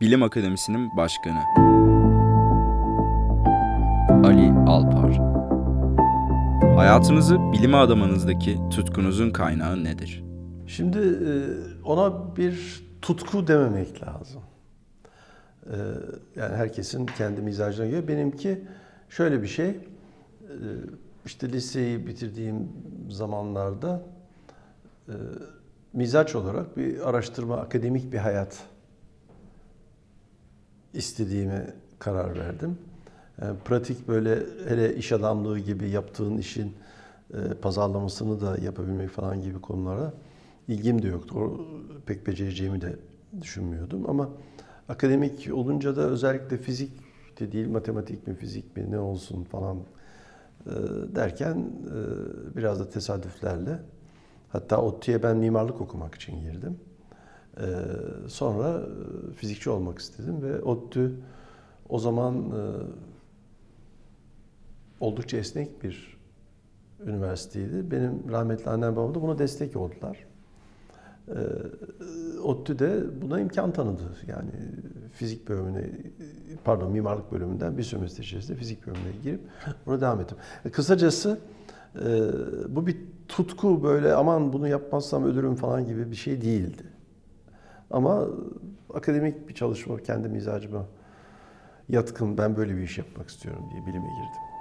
Bilim Akademisi'nin başkanı. Ali Alpar. Hayatınızı bilime adamanızdaki tutkunuzun kaynağı nedir? Şimdi e, ona bir tutku dememek lazım. E, Yani herkesin kendi mizacına göre. Benimki şöyle bir şey. e, İşte liseyi bitirdiğim zamanlarda mizaç olarak bir araştırma, akademik bir hayat istediğime karar verdim. Yani pratik böyle hele iş adamlığı gibi yaptığın işin e, pazarlamasını da yapabilmek falan gibi konulara ilgim de yoktu. O pek becereceğimi de düşünmüyordum ama akademik olunca da özellikle fizik de değil matematik mi fizik mi ne olsun falan e, derken e, biraz da tesadüflerle hatta ODTÜ'ye ben mimarlık okumak için girdim. Ee, sonra e, fizikçi olmak istedim ve ODTÜ o zaman e, oldukça esnek bir üniversiteydi. Benim rahmetli annem babam da buna destek oldular. Ee, ODTÜ de buna imkan tanıdı. Yani fizik bölümüne, pardon mimarlık bölümünden bir sömestr içerisinde fizik bölümüne girip ona devam ettim. E, Kısacası e, bu bir tutku böyle aman bunu yapmazsam ölürüm falan gibi bir şey değildi. Ama akademik bir çalışma kendi mizacıma yatkın ben böyle bir iş yapmak istiyorum diye bilime girdim.